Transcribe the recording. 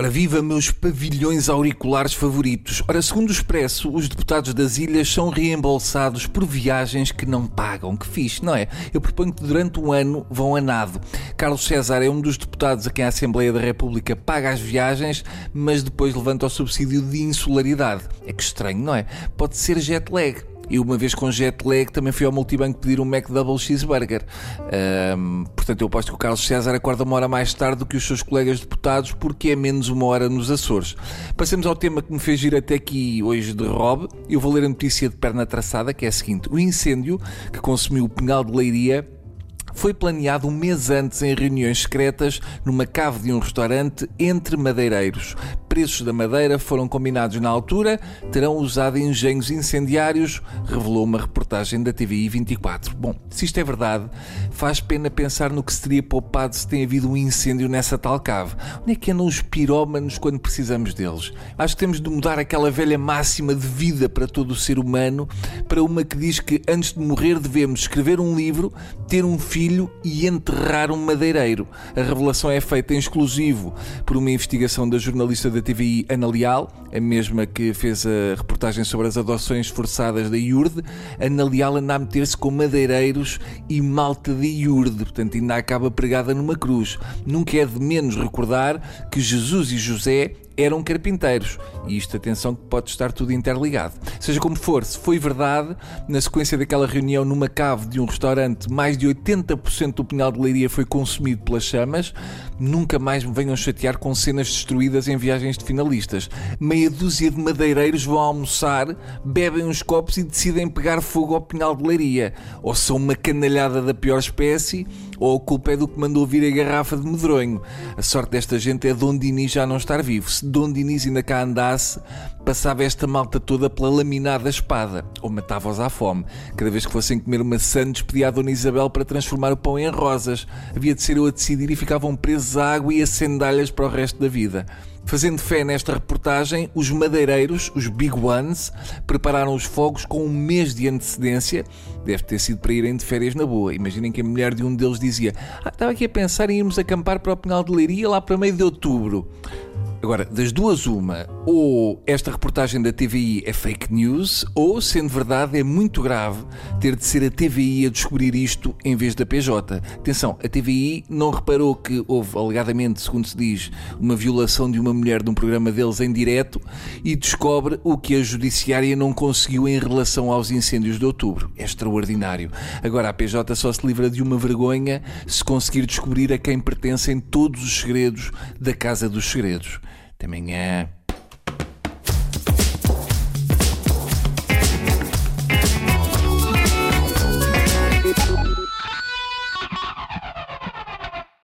Ora, viva meus pavilhões auriculares favoritos. Ora, segundo o Expresso, os deputados das ilhas são reembolsados por viagens que não pagam. Que fixe, não é? Eu proponho que durante um ano vão a nado. Carlos César é um dos deputados a quem a Assembleia da República paga as viagens, mas depois levanta o subsídio de insularidade. É que estranho, não é? Pode ser jet lag. E uma vez com jet lag também fui ao multibanco pedir um McDouble Cheeseburger. Um, portanto, eu aposto que o Carlos César acorda uma hora mais tarde do que os seus colegas deputados porque é menos uma hora nos Açores. Passemos ao tema que me fez ir até aqui hoje de Rob. Eu vou ler a notícia de perna traçada, que é a seguinte. O incêndio que consumiu o Pingal de Leiria foi planeado um mês antes em reuniões secretas numa cave de um restaurante entre madeireiros preços da madeira foram combinados na altura, terão usado engenhos incendiários, revelou uma reportagem da TVI 24. Bom, se isto é verdade, faz pena pensar no que se teria poupado se tem havido um incêndio nessa tal cave. Onde é que andam os pirómanos quando precisamos deles? Acho que temos de mudar aquela velha máxima de vida para todo o ser humano para uma que diz que antes de morrer devemos escrever um livro, ter um filho e enterrar um madeireiro. A revelação é feita em exclusivo por uma investigação da jornalista da da TVI Ana Leal, a mesma que fez a reportagem sobre as adoções forçadas da IURD. Ana Leal anda a meter-se com madeireiros e malta de IURD, portanto ainda acaba pregada numa cruz. Nunca é de menos recordar que Jesus e José eram carpinteiros. E isto, atenção, que pode estar tudo interligado. Seja como for, se foi verdade, na sequência daquela reunião numa cave de um restaurante, mais de 80% do pinhal de leiria foi consumido pelas chamas. Nunca mais me venham chatear com cenas destruídas em viagens de finalistas. Meia dúzia de madeireiros vão almoçar, bebem uns copos e decidem pegar fogo ao pinhal de leiria. Ou são uma canalhada da pior espécie, ou a culpa é do que mandou vir a garrafa de medronho. A sorte desta gente é Dom Dinis já não estar vivo. Se Dom Dinis ainda cá andasse, passava esta malta toda pela laminada espada, ou matava-os à fome. Cada vez que fossem comer uma Santos, pedia a Dona Isabel para transformar o pão em rosas. Havia de ser eu a decidir e ficavam presos à água e a sandálias para o resto da vida. Fazendo fé nesta reportagem, os madeireiros, os Big Ones, prepararam os fogos com um mês de antecedência. Deve ter sido para irem de férias na boa. Imaginem que a mulher de um deles dizia: ah, Estava aqui a pensar em irmos acampar para o Pinal de Leiria lá para meio de outubro. Agora, das duas, uma, ou esta reportagem da TVI é fake news, ou, sendo verdade, é muito grave ter de ser a TVI a descobrir isto em vez da PJ. Atenção, a TVI não reparou que houve, alegadamente, segundo se diz, uma violação de uma mulher de um programa deles em direto e descobre o que a Judiciária não conseguiu em relação aos incêndios de outubro. É extraordinário. Agora, a PJ só se livra de uma vergonha se conseguir descobrir a quem pertencem todos os segredos da Casa dos Segredos. Até amanhã.